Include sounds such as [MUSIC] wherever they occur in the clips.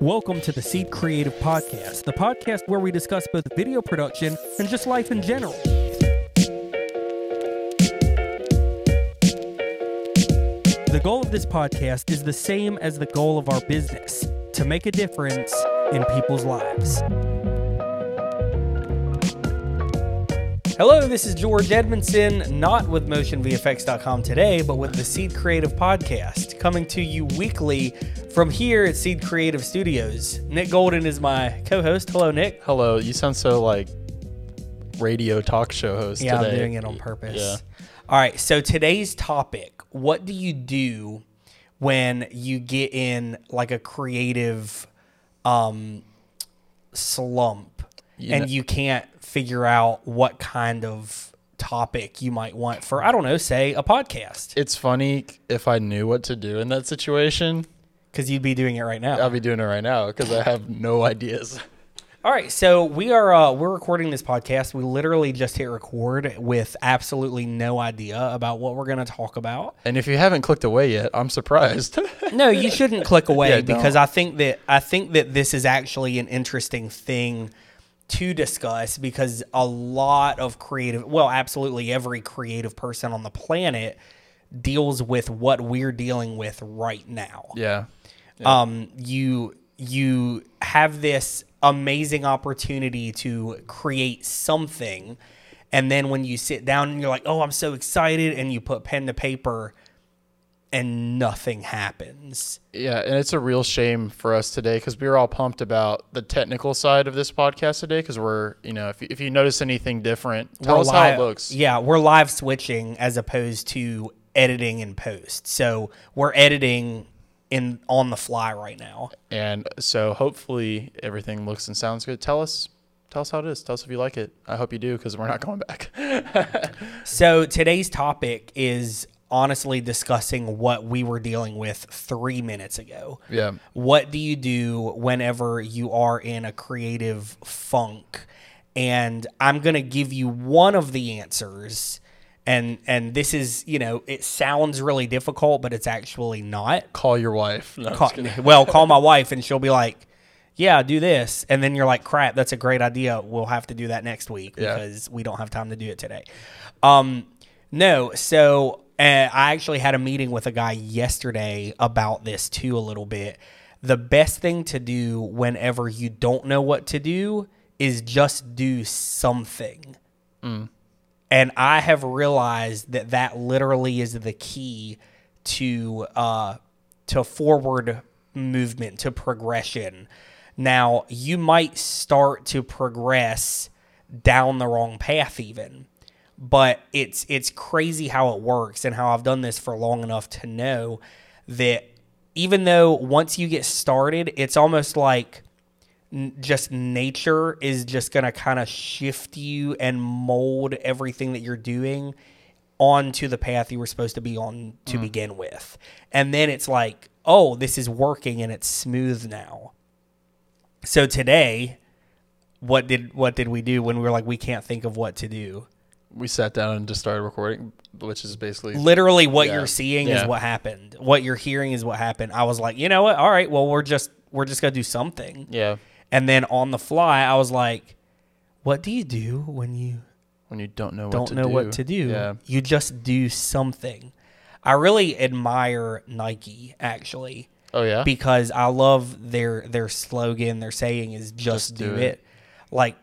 Welcome to the Seed Creative Podcast, the podcast where we discuss both video production and just life in general. The goal of this podcast is the same as the goal of our business to make a difference in people's lives. Hello, this is George Edmondson, not with MotionVFX.com today, but with the Seed Creative Podcast, coming to you weekly from here at Seed Creative Studios. Nick Golden is my co host. Hello, Nick. Hello, you sound so like radio talk show host Yeah, today. I'm doing it on purpose. Yeah. All right, so today's topic what do you do when you get in like a creative um, slump You and know- you can't figure out what kind of topic you might want for, I don't know, say a podcast? It's funny if I knew what to do in that situation, Because you'd be doing it right now. I'll be doing it right now because I have no ideas. All right, so we are uh, we're recording this podcast. We literally just hit record with absolutely no idea about what we're going to talk about. And if you haven't clicked away yet, I'm surprised. [LAUGHS] No, you shouldn't click away Yeah, because don't. I think that I think that this is actually an interesting thing to discuss because a lot of creative, well, absolutely every creative person on the planet deals with what we're dealing with right now yeah. um, you you have this amazing opportunity to create something and then when you sit down and you're like oh i'm so excited and you put pen to paper and nothing happens Yeah, and it's a real shame for us today because we were all pumped about the technical side of this podcast today because we're, you know, if you, if you notice anything different, tell We're us how it looks. yeah we're live switching as opposed to editing and post so we're editing in on the fly right now And so hopefully everything looks and sounds good. Tell us, tell us how it is. Tell us if you like it. I hope you do because we're not going back. [LAUGHS] So today's topic is honestly discussing what we were dealing with three minutes ago. yeah. What do you do whenever you are in a creative funk? And I'm going to give you one of the answers. And and this is, you know, it sounds really difficult, but it's actually not. Call your wife. No, Call, [LAUGHS] well, call my wife and she'll be like, "Yeah, do this." And then you're like, "Crap, that's a great idea. We'll have to do that next week Yeah. because we don't have time to do it today." Um, no, so uh, I actually had a meeting with a guy yesterday about this too a little bit. The best thing to do whenever you don't know what to do is just do something. And I have realized that that literally is the key to uh, to forward movement, to progression. Now, you might start to progress down the wrong path even. But it's it's crazy how it works and how I've done this for long enough to know that even though once you get started, it's almost like n- just nature is just going to kind of shift you and mold everything that you're doing onto the path you were supposed to be on to mm. begin with. And then it's like, oh, this is working and it's smooth now. So today, what did what did we do when we were like we can't think of what to do? we sat down and just started recording, which is basically Literally what Yeah. you're seeing is what happened. What you're hearing is what happened. I was like, you know what? All right, well we're just we're just going to do something. yeah. And then on the fly, I was like, "What do you do when you When you don't know what don't to know do. what to do? Yeah. You just do something." I really admire Nike actually Oh yeah. because I love their their slogan. Their saying is "Just, Just do, do it. it. Like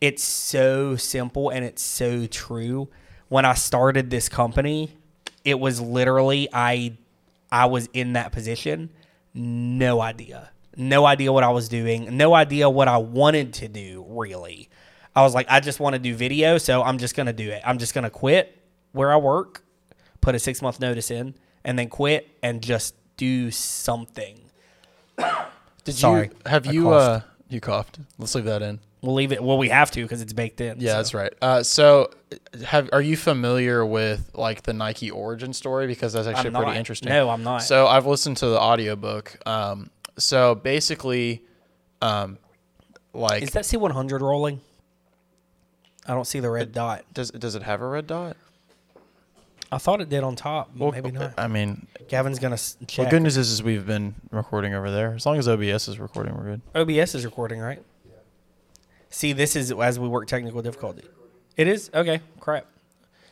it's so simple and it's so true. When I started this company, it was literally I I was in that position, no idea. No idea what I was doing, no idea what I wanted to do really. I was like I just want to do video, so I'm just going to do it. I'm just going to quit where I work, put a 6 month notice in and then quit and just do something. [COUGHS] Did Sorry, you have I you coughed. uh you coughed? Let's leave that in. We'll leave it. Well, we have to because it's baked in. Yeah, so. that's right. Uh, so, have are you familiar with like the Nike origin story? Because that's actually I'm pretty not. interesting. No, I'm not. So I've listened to the audiobook. Um, so basically, um, like Is that C100 rolling? I don't see the red dot. does does it have a red dot? I thought it did on top. Well, Maybe not. I mean, Gavin's gonna s- the good news is, is we've been recording over there. As long as OBS is recording, we're good. OBS is recording, right? See, this is as we work technical difficulty. It is okay. Crap.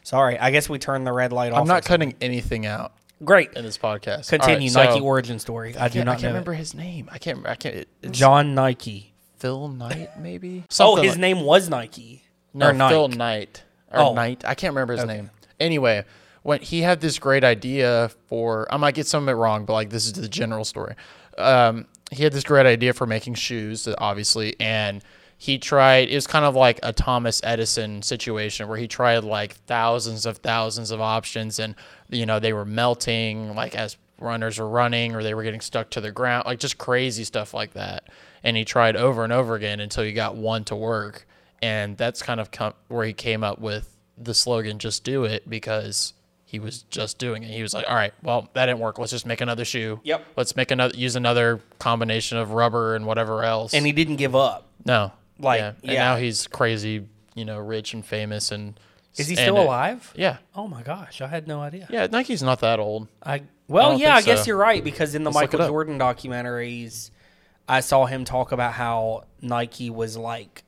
Sorry. I guess we turned the red light off. I'm not cutting anything out Great. in this podcast. Continue. All right, so- Nike origin story. I, do can't, not I can't know. remember his name. I can't. I can't. it- John Nike. Phil Knight, maybe. [LAUGHS] Oh, his like- name was Nike. No, or Nike. Phil Knight or Oh. Knight. I can't remember his name. Anyway, when he had this great idea for, I might get some of it wrong, but like this is the general story. Um, he had this great idea for making shoes, obviously, and he tried. It was kind of like a Thomas Edison situation where he tried like thousands of thousands of options, and you know they were melting like as runners were running, or they were getting stuck to the ground, like just crazy stuff like that. And he tried over and over again until he got one to work and that's kind of com- where he came up with the slogan "Just do it" because he was just doing it. He was like, "All right, well, that didn't work. Let's just make another shoe. Yep. Let's make another use another combination of rubber and whatever else." And he didn't give up. no, like, yeah. And yeah. now he's crazy, you know, rich and famous and. Is he still it- alive? Yeah, Oh my gosh, I had no idea. yeah. Nike's not that old. I well, don't yeah, I guess so. you're right because in the Let's Michael. Jordan documentaries, I saw him talk about how Nike was like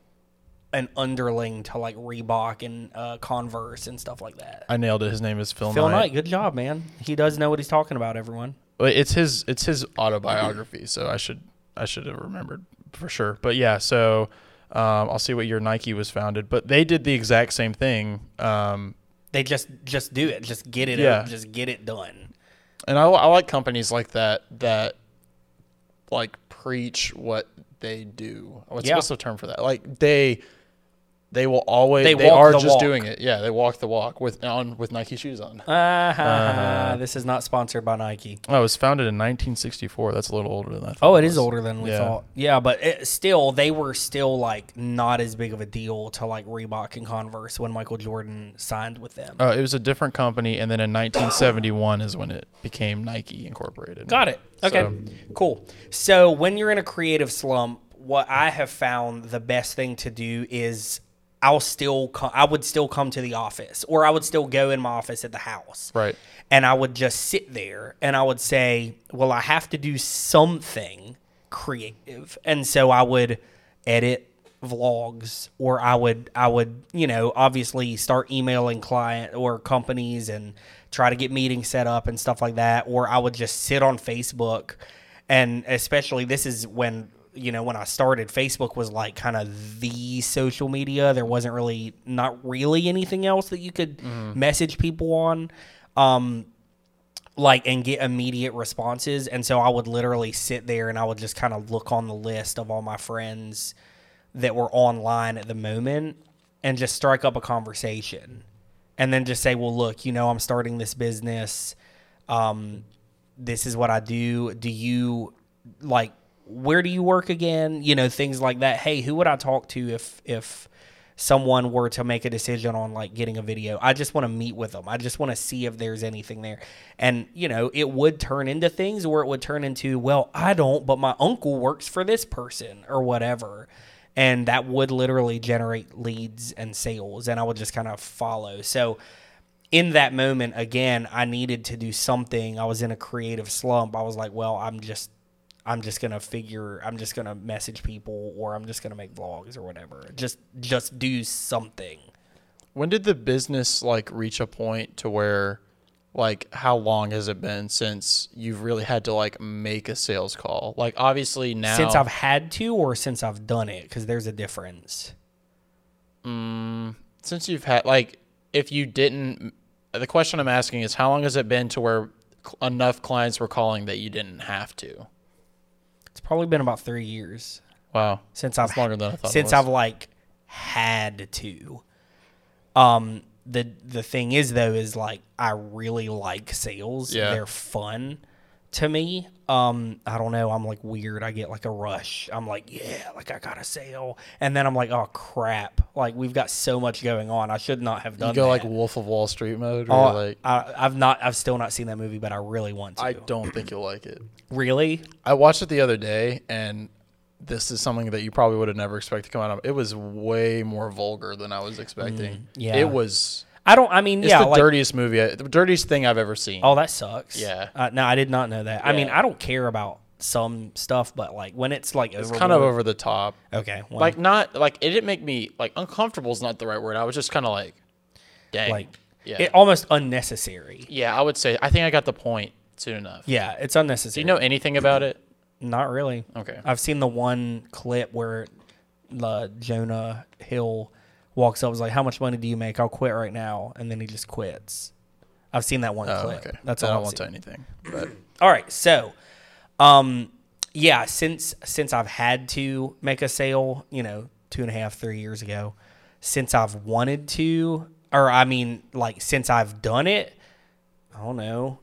an underling to like Reebok and uh, Converse and stuff like that. I nailed it. His name is Phil, Phil Knight. Knight, good job, man. He does know what he's talking about. Everyone. It's his it's his autobiography, so I should I should have remembered for sure. But yeah, so um, I'll see what year Nike was founded. But they did the exact same thing, um, They just just do it. Just get it. Yeah. Just get it done. and I, I like companies like that that like preach what they do. What's, Yeah. what's the term for that? Like they they will always They they, are the just walk. doing it. Yeah, they walk the walk with on with Nike shoes on. Ah, ha, ha. this is not sponsored by Nike. Oh, it was founded in 1964. That's a little older than that. Oh, it is older than we Yeah. thought. Yeah, but it, still, they were still like not as big of a deal to like Reebok and Converse when Michael Jordan signed with them. Uh, it was a different company, and then in 1971 is when it became Nike Incorporated. Got it. Okay, So- cool. So when you're in a creative slump, what I have found the best thing to do is I'll still co- I would still come to the office or I would still go in my office at the house. Right. And I would just sit there and I would say, well, I have to do something creative. And so I would edit vlogs or I would I would, you know, obviously start emailing client or companies and try to get meetings set up and stuff like that or I would just sit on Facebook and especially this is when you know when I started Facebook was like kind of the social media. There wasn't really not really anything else that you could message people on um like and get immediate responses. And so I would literally sit there and I would just kind of look on the list of all my friends that were online at the moment and just strike up a conversation. And then just say well look you know I'm starting this business. Um this is what I do. Do you like where do you work again? You know things like that. Hey who would I talk to if if someone were to make a decision on like getting a video? I just want to meet with them i just want to see if there's anything there. And you know it would turn into things or it would turn into well i don't but my uncle works for this person or whatever. And that would literally generate leads and sales and i would just kind of follow. So in that moment again i needed to do something. I was in a creative slump. I was like well i'm just i'm just gonna figure i'm just gonna message people or i'm just gonna make vlogs or whatever. Just just do something. When did the business like reach a point to where, like, how long has it been since you've really had to like make a sales call? Like, obviously now since i've had to or since i've done it? Because there's a difference. Mm, since you've had like if you didn't the question i'm asking is how long has it been to where enough clients were calling that you didn't have to it's probably been about three years wow since I've That's longer than I thought it since was. I've like had to. Um the the thing is though is like I really like sales. Yeah. They're fun to me. Um I don't know, I'm like weird. I get like a rush. I'm like, yeah, like I got a sale. And then I'm like, oh crap. Like we've got so much going on. I should not have done that. you go that. like wolf of wall street mode Oh, you're like I, I've not I've still not seen that movie, but I really want to. i don't think you'll like it really? i watched it the other day and this is something that you probably would have never expected to come out of it was way more vulgar than i was expecting Mm, yeah. it was I don't. I mean, It's yeah, the like, dirtiest movie, I- the dirtiest thing I've ever seen. oh, that sucks. Yeah. Uh, no, I did not know that. I mean, Yeah. I don't care about some stuff, but like when it's like it's kind of over the top. Okay. Well, Like not like it didn't make me like uncomfortable is not the right word. I was just kind of like, dang. like yeah, it almost unnecessary. yeah. I would say I think I got the point soon enough. Yeah, it's unnecessary. Do unnecessary. you know anything about it? Not really. Okay. I've seen the one clip where the Jonah Hill walks up and was like, "How much money do you make? I'll quit right now," and then he just quits. I've seen that one Oh, clip. okay. That's I all. don't I've want to seen. anything. But [CLEARS THROAT] All right, so, um, yeah, since since I've had to make a sale, you know, two and a half, three years ago, since I've wanted to, or I mean, like since I've done it, I don't know,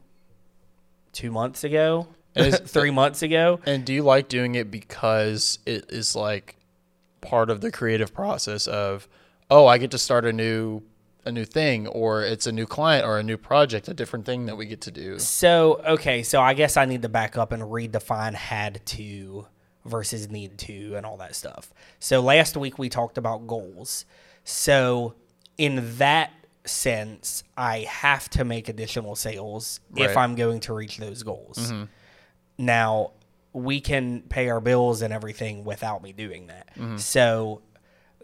two months ago, [LAUGHS] three months ago. and do you like doing it because it is like part of the creative process of oh I get to start a new a new thing or it's a new client or a new project, a different thing that we get to do. So okay, so I guess I need to back up and redefine had to versus need to and all that stuff. So last week we talked about goals. So in that sense, I have to make additional sales if I'm going to reach those goals. Mm-hmm. Now, we can pay our bills and everything without me doing that. Mm-hmm. So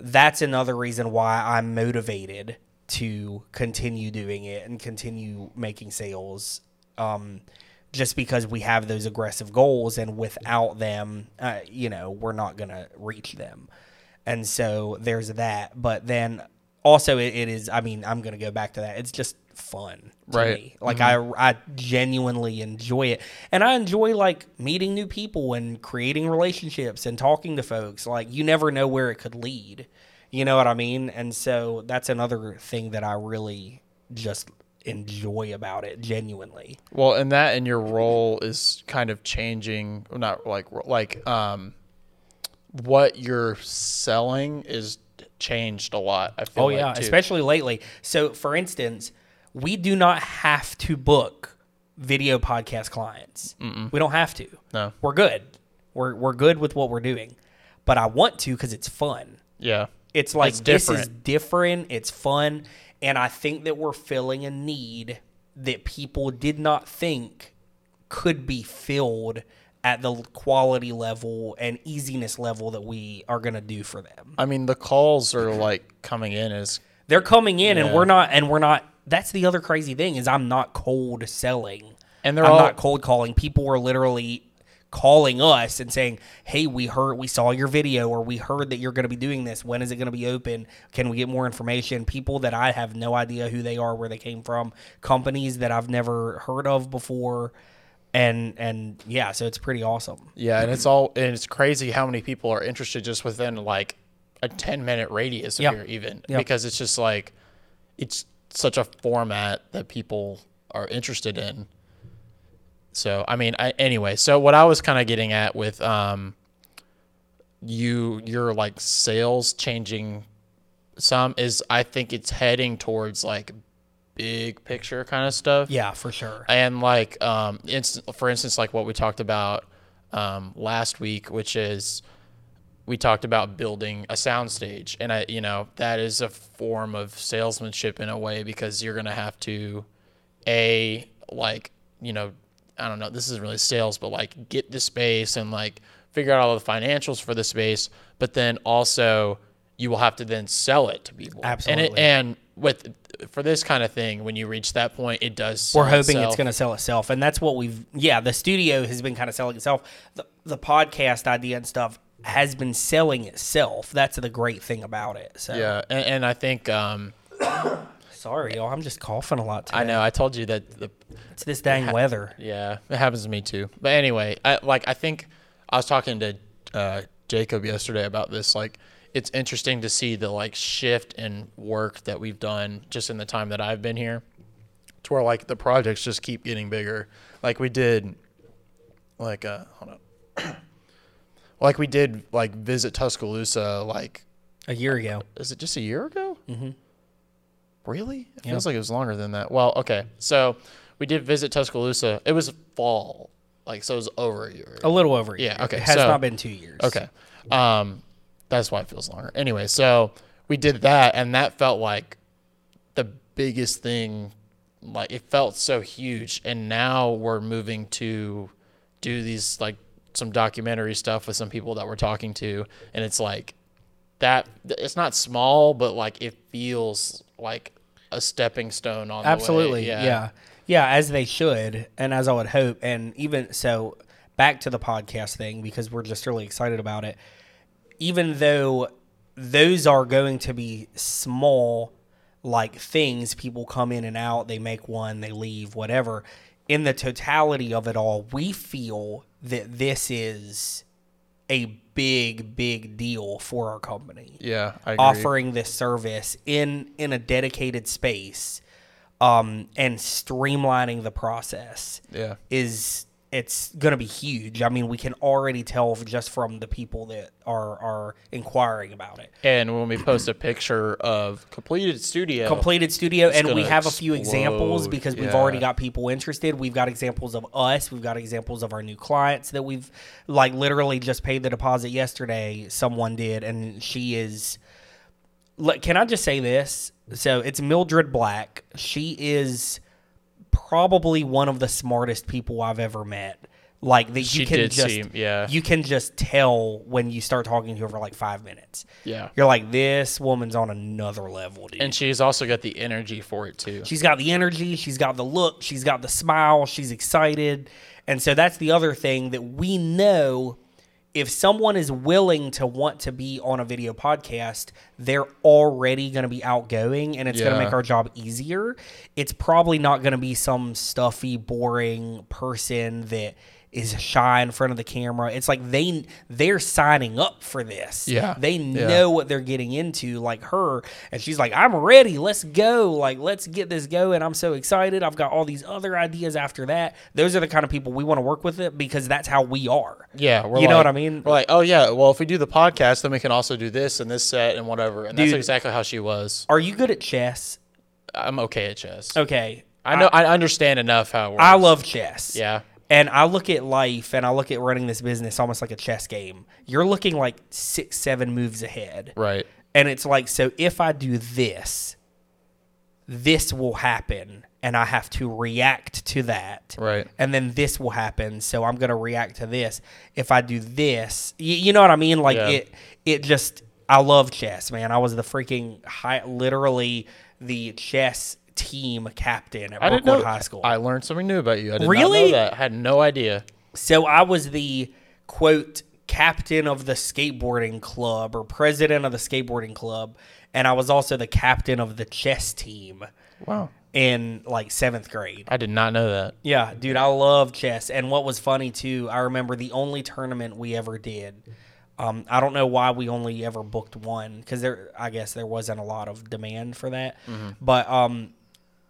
that's another reason why I'm motivated to continue doing it and continue making sales. Um, just because we have those aggressive goals, and without them, uh, you know, we're not gonna reach them. And so there's that. But then also, it, it is. I mean, I'm gonna go back to that. It's just fun, to Right. me. Like I, I genuinely enjoy it, and I enjoy like meeting new people and creating relationships and talking to folks. Like you never know where it could lead. You know what I mean? And so that's another thing that I really just enjoy about it, genuinely. Well, and that and your role is kind of changing, not like like um, what you're selling is changed a lot. I feel Oh like, yeah, too. especially lately. So, for instance, we do not have to book video podcast clients. We don't have to. No. we're good. We're we're good with what we're doing, but I want to because it's fun. yeah, It's like It's this is different. It's fun, and I think that we're filling a need that people did not think could be filled at the quality level and easiness level that we are going to do for them. I mean the calls are like coming in as They're coming in and we're not and we're not that's the other crazy thing is I'm not cold selling. And they're I'm all- not cold calling. People are literally calling us and saying, "Hey, we heard we saw your video or we heard that you're going to be doing this. When is it going to be open? Can we get more information?" People that I have no idea who they are, where they came from, companies that I've never heard of before. And and yeah, so it's pretty awesome. yeah, and it's all and it's crazy how many people are interested just within like a ten minute radius of Yep. here, even Yep. because it's just like it's such a format that people are interested in. So I mean, I, anyway, so what I was kind of getting at with um, you, your like sales changing some is I think it's heading towards like big picture kind of stuff Yeah, for sure. and like um inst- for instance like what we talked about um last week which is we talked about building a soundstage and i you know that is a form of salesmanship in a way because you're going to have to a like you know i don't know this isn't really sales but like get the space and like figure out all the financials for the space but then also you will have to then sell it to people Absolutely. and it, and with for this kind of thing when you reach that point it does We're hoping it's going to sell itself, and that's what we've. Yeah, the studio has been kind of selling itself. The, the podcast idea and stuff has been selling itself. That's the great thing about it. So yeah and, and i think um sorry, y'all. I'm just coughing a lot today. i know i told you that the it's this dang weather. Yeah, it happens to me too. But anyway, I like I think I was talking to uh, Jacob yesterday about this. Like, it's interesting to see the like shift in work that we've done just in the time that I've been here, to where like the projects just keep getting bigger. Like we did, like uh, hold on, [COUGHS] like we did like visit Tuscaloosa. Like, A year ago, is it just a year ago? Mm-hmm. Really? It feels like it was longer than that. Well, okay, so we did visit Tuscaloosa. It was fall, like so it was over a year. a little over. A year. Yeah, okay, It has so- not been two years. Okay. Um, that's why it feels longer. Anyway, so we did that, and that felt like the biggest thing. Like it felt so huge, and now we're moving to do these like some documentary stuff with some people that we're talking to, and it's like that. It's not small, but like it feels like a stepping stone on Absolutely. The way. Absolutely. Yeah. yeah. as they should, and as I would hope. And even so, back to the podcast thing because we're just really excited about it. Even though those are going to be small, like things, people come in and out, they make one, they leave, whatever. In the totality of it all, we feel that this is a big, big deal for our company Yeah, I agree. offering this service in in a dedicated space um, and streamlining the process Yeah. is it's going to be huge. I mean, we can already tell just from the people that are are inquiring about it. And when we post a picture of completed studio, Completed studio, and we have a few examples explode. because we've already got people interested. We've got examples of us. We've got examples of our new clients that we've like literally just paid the deposit yesterday. Someone did, and she is. Look, Can I just say this? So it's Mildred Black. She is probably one of the smartest people I've ever met. Like that you She can just seem- yeah. you can just tell when you start talking to her for like five minutes. Yeah. You're like, this woman's on another level, dude. and she's also got the energy for it too. She's got the energy, she's got the look, she's got the smile, she's excited. And so that's the other thing that we know if someone is willing to want to be on a video podcast, they're already going to be outgoing and it's going to make our job easier. It's probably not going to be some stuffy, boring person that is shy in front of the camera. It's like they they're signing up for this. Yeah. They Yeah. know what they're getting into like her and she's like I'm ready. Let's go. Like let's get this going. I'm so excited. I've got all these other ideas after that. Those are the kind of people we want to work with it because that's how we are. Yeah, You know what I mean? We're like, oh yeah, well if we do the podcast, then we can also do this and this set and whatever. And that's exactly how she was. Are you good at chess? I'm okay at chess. Okay. I know, I, understand enough how it works. I love chess. Yeah, And I look at life and I look at running this business almost like a chess game. You're looking like six, seven moves ahead. right. And it's like, so if I do this, this will happen. And I have to react to that. Right. And then this will happen. So I'm going to react to this. If I do this, you, you know what I mean? Like Yeah. it, it just, I love chess, man. I was the freaking high, literally the chess team captain at I Brookwood know. High School. I learned something new about you. I did Really? not know that. I had no idea. So I was the quote captain of the skateboarding club or president of the skateboarding club, and I was also the captain of the chess team Wow. in like seventh grade. I did not know that. Yeah, dude, I love chess. And what was funny too, I remember the only tournament we ever did. Um, I don't know why we only ever booked one because there, I guess there wasn't a lot of demand for that. But um,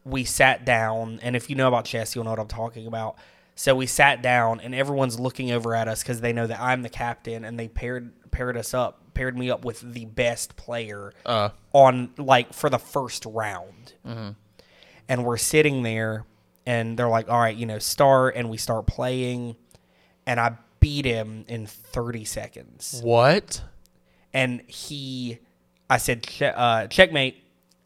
we sat down, and if you know about chess, you'll know what I'm talking about. So we sat down, and everyone's looking over at us because they know that I'm the captain, and they paired paired us up, paired me up with the best player Uh, on like for the first round. And we're sitting there, and they're like, "All right, you know, start," and we start playing, and I beat him in 30 seconds what? and he i said uh, checkmate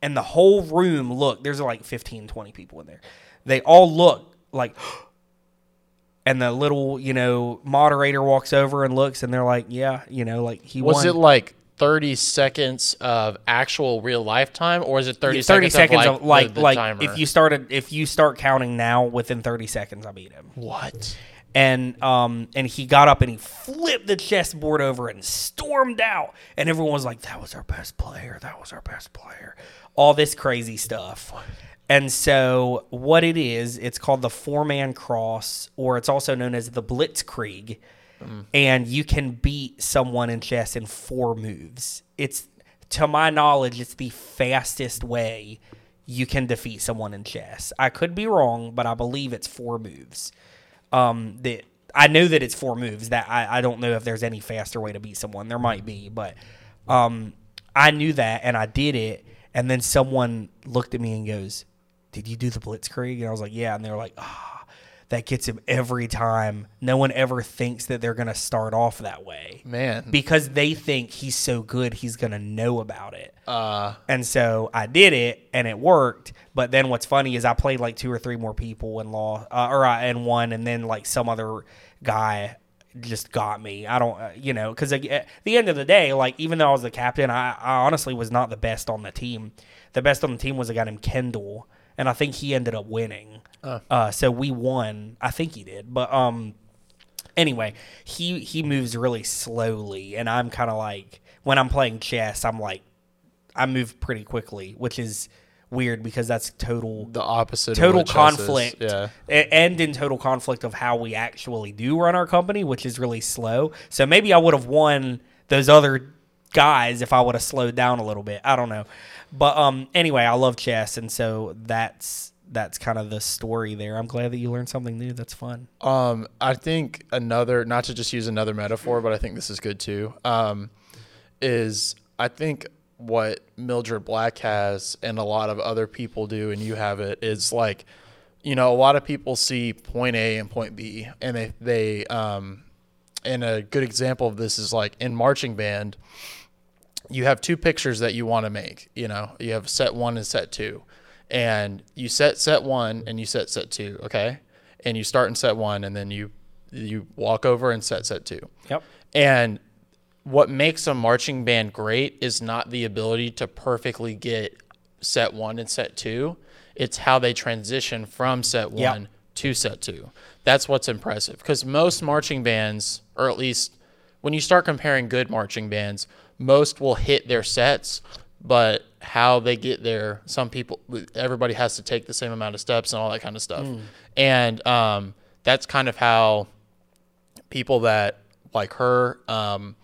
and the whole room look there's like 15 20 people in there they all look like [GASPS] and the little you know moderator walks over and looks and they're like yeah you know like he Was won. it like 30 seconds of actual real life time, or is it 30, 30 seconds, seconds of of like like timer? if you started if you start counting now within 30 seconds i beat him what? And um and he got up and he flipped the chessboard over and stormed out. And everyone was like that was our best player. That was our best player. All this crazy stuff. And so what it is it's called the four man cross or it's also known as the blitzkrieg. And you can beat someone in chess in four moves. It's to my knowledge it's the fastest way you can defeat someone in chess. I could be wrong but i believe it's four moves um, that I know that it's four moves. That I, I don't know if there's any faster way to beat someone. There might be, but um, I knew that and I did it. And then someone looked at me and goes, "Did you do the blitzkrieg?" And I was like, "Yeah." And they were like, "Ah." that gets him every time. No one ever thinks that they're going to start off that way Man. because they think he's so good he's going to know about it. Uh, And so I did it and it worked. But then what's funny is I played like two or three more people in law, uh, or I and one, and then like some other guy just got me. I don't, uh, you know, because at the end of the day, like even though I was the captain, I, I honestly was not the best on the team. The best on the team was a guy named Kendall, and I think he ended up winning. Uh, so we won. I think he did, but um, anyway, he he moves really slowly, and I'm kind of like when I'm playing chess, I'm like I move pretty quickly, which is weird because that's total the opposite. total conflict Yeah. and in total conflict of how we actually do run our company which is really slow so maybe i would have won those other guys if i would have slowed down a little bit i don't know but um anyway i love chess and so that's that's kind of the story there i'm glad that you learned something new that's fun Um, I think another, not to just use another metaphor, but I think this is good too. Um, is I think what Mildred Black has and a lot of other people do, and you have it, is like, you know, a lot of people see point A and point B, and they they um, and a good example of this is like in marching band, you have two pictures that you want to make. You know, you have set one and set two, and you set set one and you set set two. Okay, and you start in set one, and then you you walk over and set set two. yep And what makes a marching band great is not the ability to perfectly get set one and set two. It's how they transition from set Yep. one to set two. That's what's impressive. Because most marching bands, or at least when you start comparing good marching bands, most will hit their sets, but how they get there, some people, everybody has to take the same amount of steps and all that kind of stuff. And um, that's kind of how people that like her um,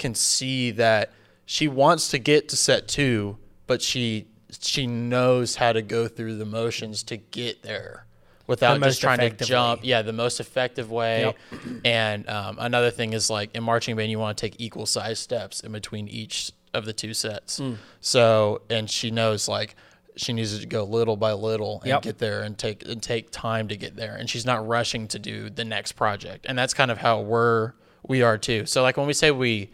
can see that she wants to get to set two, but she she knows how to go through the motions to get there without most just trying to jump. way. Yeah, the most effective way. And um, another thing is like in marching band, you want to take equal size steps in between each of the two sets. Hmm. So and she knows like she needs to go little by little and Yep. get there and take and take time to get there and she's not rushing to do the next project and that's kind of how we're we are too so like when we say we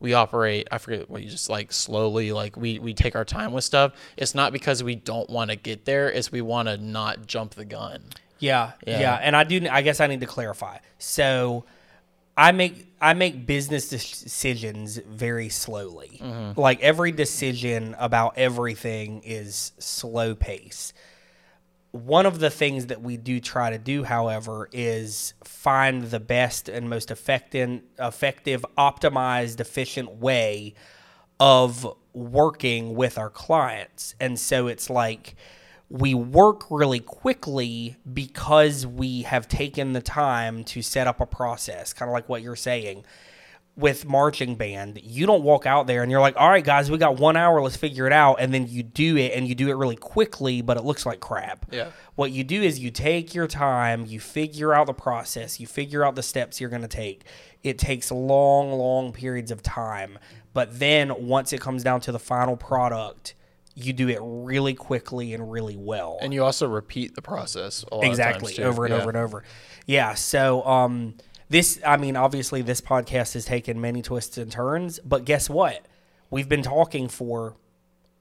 we operate i forget what you just like slowly like we we take our time with stuff it's not because we don't want to get there it's we want to not jump the gun Yeah, Yeah. yeah, and I do. I guess I need to clarify. So, I make I make business decisions very slowly. Mm-hmm. Like every decision about everything is slow pace. One of the things that we do try to do, however, is find the best and most effective, effective, optimized, efficient way of working with our clients. And so it's like we work really quickly because we have taken the time to set up a process, kind of like what you're saying. With marching band, you don't walk out there and you're like, all right, guys, we got one hour, let's figure it out. And then you do it and you do it really quickly, but it looks like crap. Yeah. What you do is you take your time, you figure out the process, you figure out the steps you're going to take. It takes long, long periods of time. But then once it comes down to the final product, you do it really quickly and really well. and you also repeat the process a lot exactly. of times too. over and Yeah. over and over. Yeah. So, um, this, I mean, obviously, this podcast has taken many twists and turns, but guess what? We've been talking for,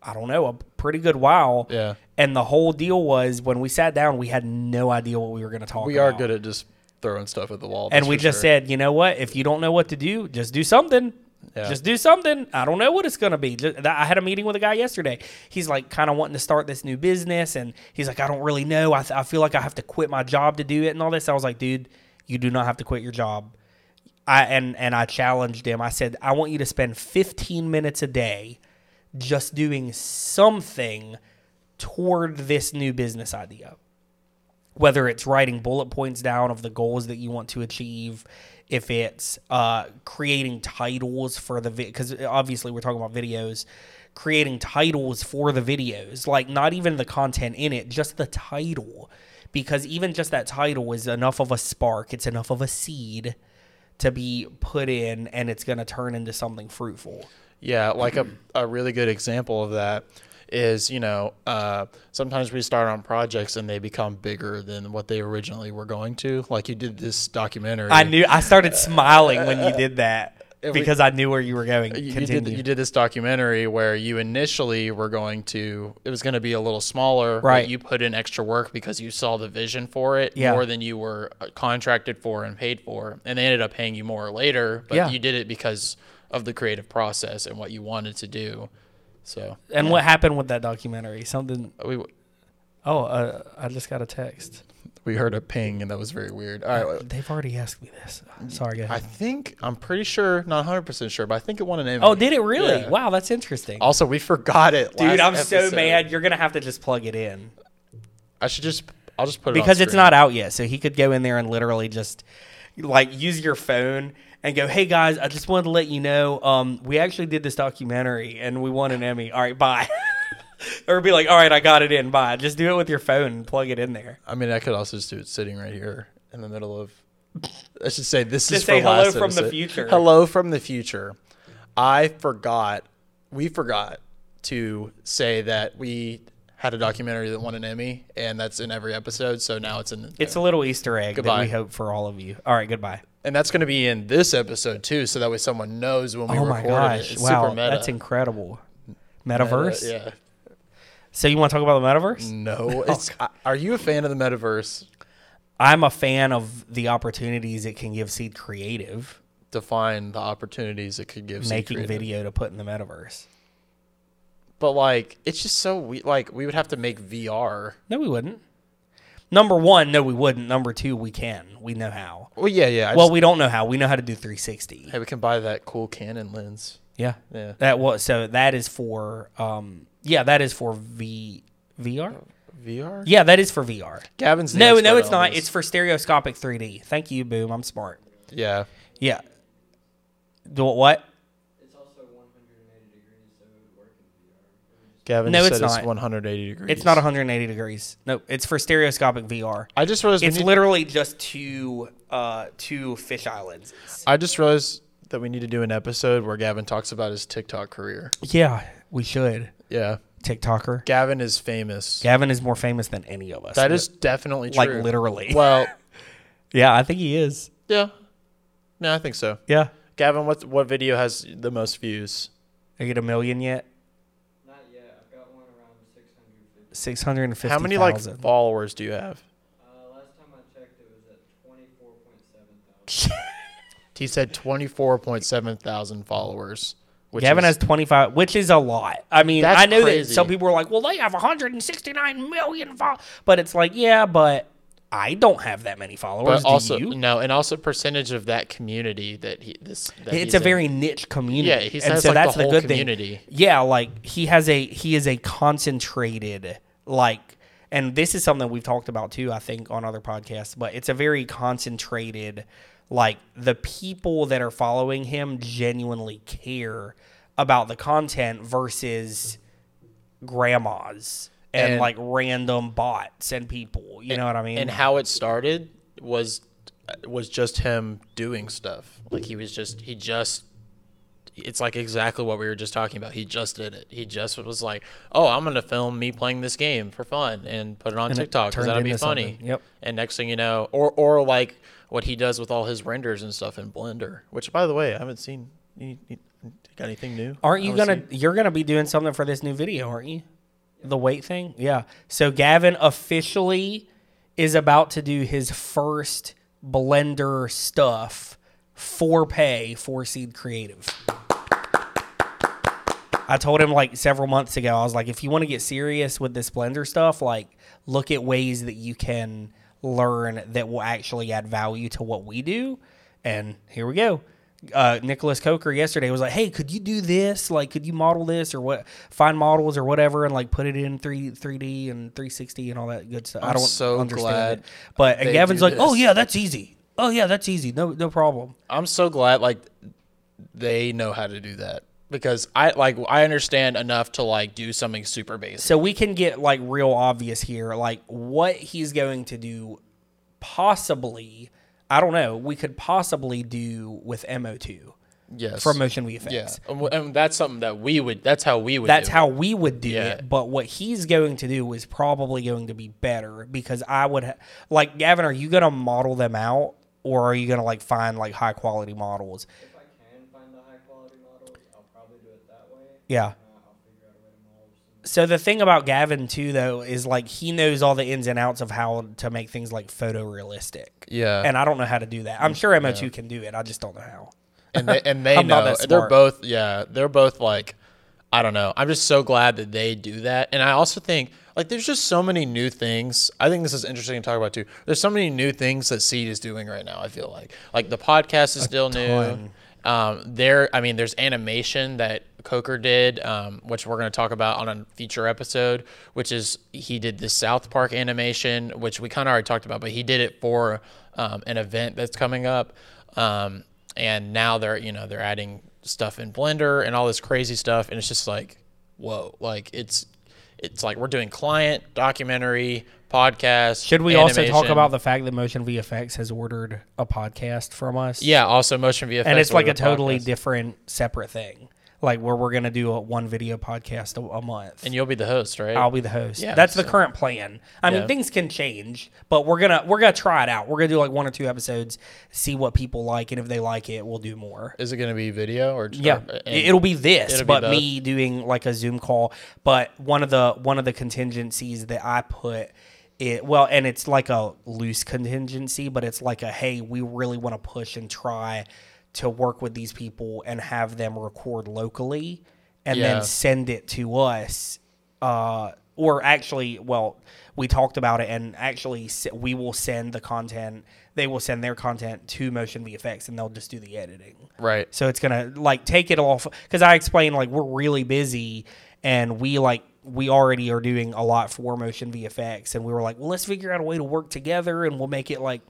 I don't know, a pretty good while. Yeah. And the whole deal was when we sat down, we had no idea what we were going to talk about. we about. are good at just throwing stuff at the wall And we just sure. said, you know what? If you don't know what to do, just do something. Yeah. Just do something. I don't know what it's going to be. Just- I had a meeting with a guy yesterday. He's like kind of wanting to start this new business. And he's like, I don't really know. I, th- I feel like I have to quit my job to do it and all this. I was like, dude, you do not have to quit your job. I and and I challenged him. I said, I want you to spend 15 minutes a day just doing something toward this new business idea. Whether it's writing bullet points down of the goals that you want to achieve, if it's uh, creating titles for the because obviously we're talking about videos, creating titles for the videos, like not even the content in it, just the title, because even just that title is enough of a spark. It's enough of a seed to be put in, and it's going to turn into something fruitful. Yeah, like a, a really good example of that is you know uh, sometimes we start on projects and they become bigger than what they originally were going to. Like you did this documentary. I knew I started smiling when you did that we- because I knew where you were going. you, you did you did this documentary where you initially were going to it was going to be a little smaller but Right. you put in extra work because you saw the vision for it Yeah. more than you were uh, contracted for and paid for and they ended up paying you more later but Yeah. you did it because of the creative process and what you wanted to do so and what happened with that documentary? Something. we Oh, uh, I just got a text. We heard a ping and that was very weird all right They've already asked me this. Sorry, go I think I'm pretty sure not 100% sure but I think it won an Emmy Oh, did it really? Yeah. Wow, that's interesting. also we forgot it Dude, I'm so mad. You're gonna have to just plug it in I should just I'll just put it on because it's not out yet. So he could go in there and literally just like use your phone and go, "Hey guys, I just wanted to let you know, um, we actually did this documentary and we won an Emmy. All right, bye." [LAUGHS] [LAUGHS] or be like, "All right, I got it in. Bye." Just do it with your phone and plug it in there. I mean, I could also just do it sitting right here in the middle of. [LAUGHS] I should say this Just is say for hello last from the episode. future. Hello from the future. I forgot. We forgot to say that we had a documentary that won an Emmy, and that's in every episode. So now it's in. It's a little Easter egg that Goodbye. we hope for all of you. All right, goodbye. and that's going to be in this episode too, so that way someone knows when we Oh my gosh! it. It's wow, super meta. that's incredible. Meta, Metaverse. Yeah. So you want to talk about the metaverse? No. [LAUGHS] It's, are you a fan of the metaverse? I'm a fan of the opportunities it can give Seed Creative Define the opportunities it could give. Seed making Creative. video to put in the metaverse. But like, it's just so we like we would have to make VR. No, we wouldn't. Number one, no, we wouldn't. Number two, we can. We know how. Well, yeah, yeah. I well, just- we don't know how. We know how to do 360. hey, we can buy that cool Canon lens. Yeah. Yeah. That was so. That is for. Um. Yeah, that is for V VR. VR. Yeah, that is for VR. Gavin's the No, no, it's on not. this. It's for stereoscopic 3D. Thank you, Boom. I'm smart. yeah. Yeah. Do what? It's also 180 degrees, so it would work in VR. Gavin No, said it's it's, not. 180 degrees. It's not 180 degrees. No, it's for stereoscopic VR. I just realized. It's we need, literally just two, uh, two fisheye lenses. I just realized that we need to do an episode where Gavin talks about his TikTok career. Yeah, we should. Yeah. TikToker. Gavin is famous. Gavin is more famous than any of us. that is definitely true. like true. literally. [LAUGHS] Well, [LAUGHS] yeah, I think he is. yeah. Yeah, I think so. Yeah. Gavin, what what video has the most views? I get a million yet? Not yet. I've got one around 650. Six hundred and fifty. How many like [LAUGHS] followers do you have? Uh, last time I checked, it was at 24.7 thousand. He said 24.7 thousand followers. Which Gavin is, has twenty five, which is a lot. I mean, I know crazy. that some people are like, "Well, they have one hundred and sixty nine million followers," but it's like, yeah, but I don't have that many followers. but also you? no, and also percentage of that community that he this. That it's a in. very niche community. Yeah, he and has, so like, that's the, whole good community. thing. Yeah, like he has a he is a concentrated like, and this is something we've talked about too. I think on other podcasts, but it's a very concentrated. Like the people that are following him genuinely care about the content versus grandmas and, And- like random bots and people. You know what I mean? And how it started was was just him doing stuff. Like he was just he just it's like exactly what we were just talking about. He just did it. He just was like, "Oh, I'm going to film me playing this game for fun and put it on And TikTok because that'll be funny." something. Yep. And next thing you know, or or like what he does with all his renders and stuff in Blender, which by the way, I haven't seen. You, you got anything new? Aren't you gonna? see? You're gonna be doing something for this new video, aren't you? The weight thing, yeah. So Gavin officially is about to do his first Blender stuff for pay for Seed Creative. I told him like several months ago. I was like, if you want to get serious with this Blender stuff, like look at ways that you can learn that will actually add value to what we do. And here we go. Uh, Nicholas Coker yesterday was like, "Hey, could you do this? Like, could you model this or what? Find models or whatever, and like put it in three 3D and 360 and all that good stuff." I I'm don't so understand glad it, but and Gavin's do like, "Oh yeah, that's easy. Oh yeah, that's easy. No, no problem." I'm so glad like they know how to do that because I like I understand enough to like do something super basic. So we can get like real obvious here, like what he's going to do. Possibly, I don't know. We could possibly do with Mo2. Yes. from motion VFX. Yeah, and, that's something that we would. That's how we would. That's how we would do Yeah. it. But what he's going to do is probably going to be better because I would ha- like Gavin. Are you going to model them out, or are you going to like find like high quality models? If I can find the high quality models, I'll probably do it that way. Yeah. Uh, I'll figure out a way to model some. So the thing about Gavin too, though, is like he knows all the ins and outs of how to make things like photorealistic. Yeah. And I don't know how to do that. I'm sure Mo2 can do it. I just don't know how. and they, and they [LAUGHS] I'm not know that they're both yeah they're both like i don't know i'm just so glad that they do that and i also think like there's just so many new things i think this is interesting to talk about too there's so many new things that seed is doing right now i feel like like the podcast is still new um there i mean there's animation that coker did um, which we're going to talk about on a future episode which is he did the south park animation which we kind of already talked about but he did it for um, an event that's coming up um, and now they're you know they're adding stuff in blender and all this crazy stuff and it's just like whoa like it's it's like we're doing client documentary podcast Should we also talk about the fact that Motion VFX has ordered a podcast from us? yeah also motion vfx and it's like a ordered totally podcast. different, separate thing. Like where we're gonna do a one video podcast a, a month. and you'll be the host right I'll be the host. Yeah, That's the current plan. I mean, things can change, but we're gonna we're gonna try it out. We're gonna do like one or two episodes, see what people like, and if they like it, we'll do more. is it going to be video or just Yeah, or- it- it'll be this, it'll but both. me doing like a Zoom call. But one of the one of the contingencies that I put it well, and it's like a loose contingency, but it's like a hey, we really want to push and try to work with these people and have them record locally, and Yeah. then send it to us. Uh, or actually, well, we talked about it, and actually, we will send the content. They will send their content to Motion VFX, and they'll just do the editing. right So it's gonna like take it off because I explained like we're really busy and we like we already are doing a lot for motion VFX and we were like, well, let's figure out a way to work together and we'll make it like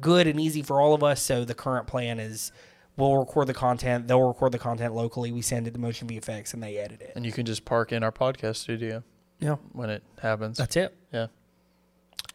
good and easy for all of us. So the current plan is we'll record the content, they'll record the content locally, we send it to motion VFX and they edit it. and you can just park in our podcast studio Yeah, when it happens that's it. yeah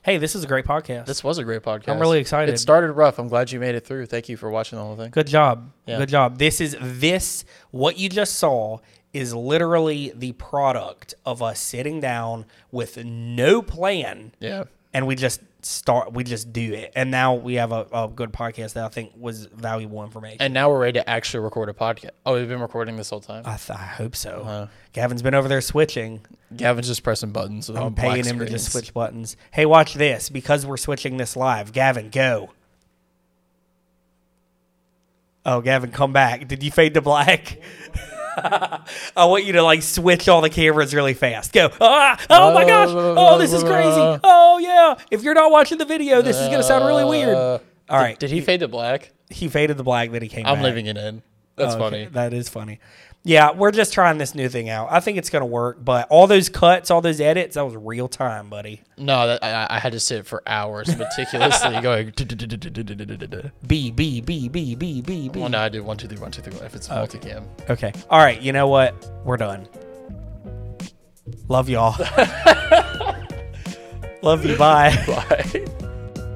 Hey, this is a great podcast. this was a great podcast I'm really excited. it started rough i'm glad you made it through thank you for watching the whole thing Good job. Yeah. Good job. This is this what you just saw is literally the product of us sitting down with no plan yeah and we just start we just do it. And now we have a, a good podcast that I think was valuable information. and now we're ready to actually record a podcast oh we've been recording this whole time I, th- I hope so. Uh-huh. Gavin's been over there switching. Gavin's just pressing buttons I'm paying him to just switch buttons. Hey, watch this because we're switching this live. Gavin, go. Oh, Gavin, come back. Did you fade to black? [LAUGHS] [LAUGHS] I want you to like switch all the cameras really fast. Go. Ah, oh my gosh. Oh, this is crazy. [LAUGHS] Oh yeah. If you're not watching the video, this is gonna sound really weird. Uh, All right. Did he fade to black? He faded the black, then he came I'm back. leaving it in. That's Oh, okay. funny. That is funny. Yeah, we're just trying this new thing out. I think it's gonna work, but all those cuts, all those edits, that was real time, buddy. No, that, I, I had to sit for hours meticulously going. B B B B B B B. Well, no, I did one, two, three, one, two, three. If it's multicam, Okay. All right. You know what? We're done. Love y'all. [LAUGHS] Love you. Bye. bye.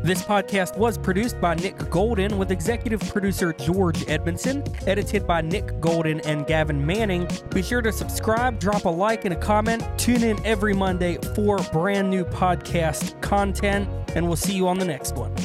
This podcast was produced by Nick Golden with executive producer George Edmondson, edited by Nick Golden and Gavin Manning. Be sure to subscribe, drop a like and a comment. Tune in every Monday for brand new podcast content, and we'll see you on the next one.